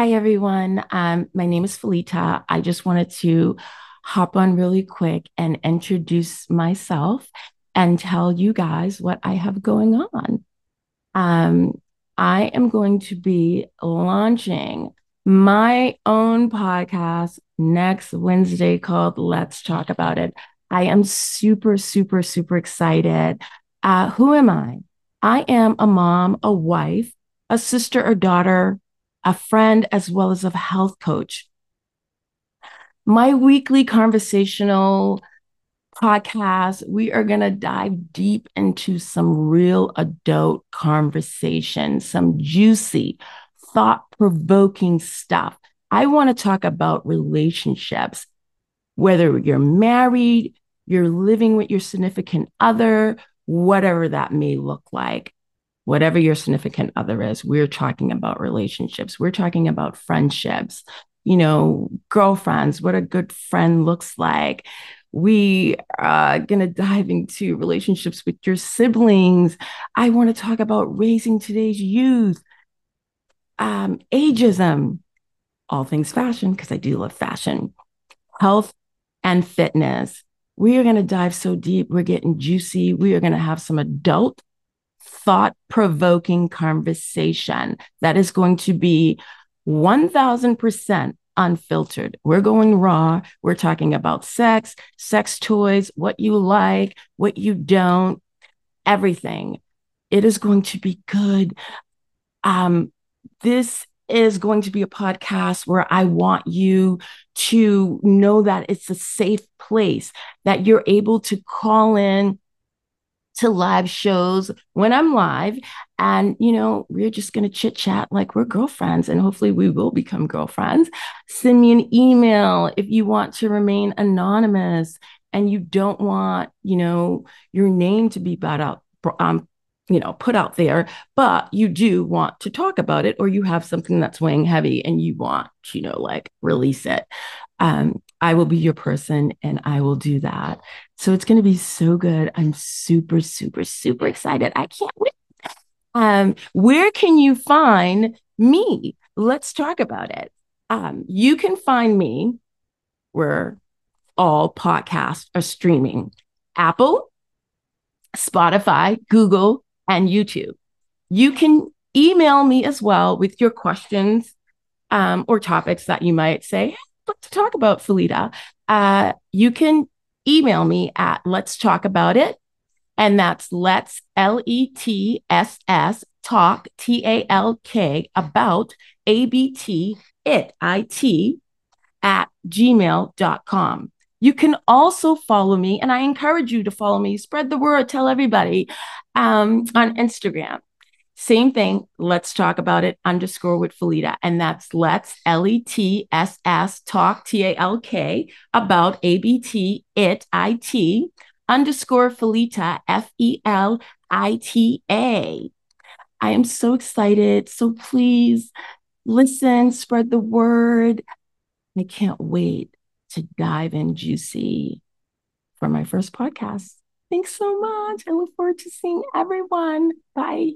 Hi, everyone. Um, my name is Felita. I just wanted to hop on really quick and introduce myself and tell you guys what I have going on. Um, I am going to be launching my own podcast next Wednesday called Let's Talk About It. I am super, super, super excited. Uh, who am I? I am a mom, a wife, a sister or daughter, a friend, as well as a health coach. My weekly conversational podcast, we are going to dive deep into some real adult conversation, some juicy, thought provoking stuff. I want to talk about relationships, whether you're married, you're living with your significant other, whatever that may look like whatever your significant other is, we're talking about relationships. We're talking about friendships, you know, girlfriends, what a good friend looks like. We are going to dive into relationships with your siblings. I want to talk about raising today's youth, um, ageism, all things fashion, because I do love fashion, health and fitness. We are going to dive so deep. We're getting juicy. We are going to have some adult thought provoking conversation that is going to be 1000% unfiltered. We're going raw. We're talking about sex, sex toys, what you like, what you don't, everything. It is going to be good. Um, this is going to be a podcast where I want you to know that it's a safe place, that you're able to call in to live shows when I'm live. And, you know, we're just going to chit chat like we're girlfriends and hopefully we will become girlfriends. Send me an email if you want to remain anonymous and you don't want, you know, your name to be brought out, um, you know, put out there, but you do want to talk about it or you have something that's weighing heavy and you want, you know, like release it. Um, I will be your person and I will do that. So it's going to be so good. I'm super, super, super excited. I can't wait. Um, where can you find me? Let's talk about it. Um, you can find me where all podcasts are streaming Apple, Spotify, Google, and YouTube. You can email me as well with your questions um, or topics that you might say, to talk about, Felita, uh, you can email me at let's talk about it. And that's let's L E T S S talk T A L K about A B T it I T at gmail.com. You can also follow me, and I encourage you to follow me, spread the word, tell everybody um, on Instagram. Same thing. Let's talk about it underscore with Felita. And that's let's L E T S S talk T A L K about A B T it I T underscore Felita F E L I T A. I am so excited. So please listen, spread the word. I can't wait to dive in juicy for my first podcast. Thanks so much. I look forward to seeing everyone. Bye.